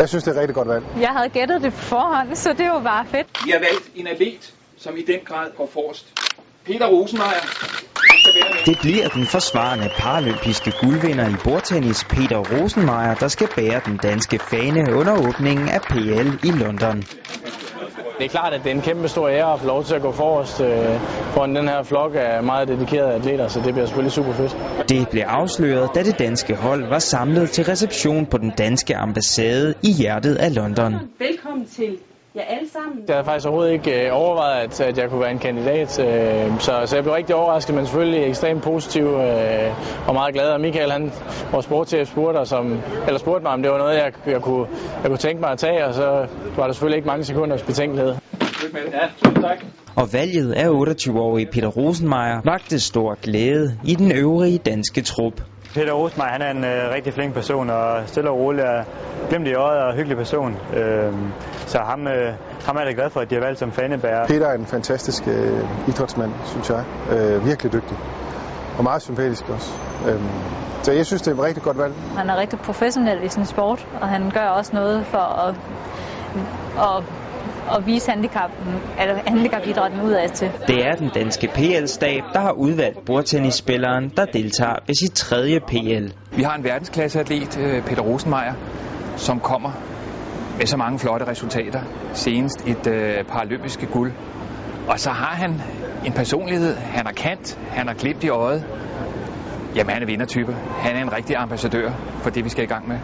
Jeg synes, det er et rigtig godt valg. Jeg havde gættet det på forhånd, så det var bare fedt. Vi har valgt en atlet, som i den grad går forrest. Peter Rosenmeier. Det bliver den forsvarende paralympiske guldvinder i bordtennis, Peter Rosenmeier, der skal bære den danske fane under åbningen af PL i London. Det er klart, at det er en kæmpe stor ære at få lov til at gå forrest øh, foran den her flok af meget dedikerede atleter, så det bliver selvfølgelig super fedt. Det blev afsløret, da det danske hold var samlet til reception på den danske ambassade i hjertet af London. Velkommen til jer alle sammen. Jeg havde faktisk overhovedet ikke øh, overvejet, at, at jeg kunne være en kandidat, øh, så, så jeg blev rigtig overrasket, men selvfølgelig ekstremt positiv øh, og meget glad. Og Michael, han, vores sportschef, spurgte, os om, eller spurgte mig, om det var noget, jeg, jeg, kunne, jeg kunne tænke mig at tage, og så var der selvfølgelig ikke mange sekunders betænkelighed. Ja, tak. Og valget af 28-årige Peter Rosenmeier vagte stor glæde i den øvrige danske trup. Peter Rosenmeier, han er en øh, rigtig flink person, og stille og rolig og glemt i øjet og hyggelig person. Øh, så ham, øh, ham er jeg da glad for, at de har valgt som fanebærer. Peter er en fantastisk øh, idrætsmand, synes jeg. Øh, virkelig dygtig. Og meget sympatisk også. Øh, så jeg synes, det er et rigtig godt valg. Han er rigtig professionel i sin sport, og han gør også noget for at, at, at vise handicap, eller handicapidrætten udad til. Det er den danske PL-stab, der har udvalgt bordtennisspilleren, der deltager ved sit tredje PL. Vi har en verdensklasseatlet, øh, Peter Rosenmeier, som kommer med så mange flotte resultater. Senest et øh, paralympiske guld. Og så har han en personlighed. Han er kant. Han har glimt i øjet. Jamen, han er vindertype. Han er en rigtig ambassadør for det, vi skal i gang med.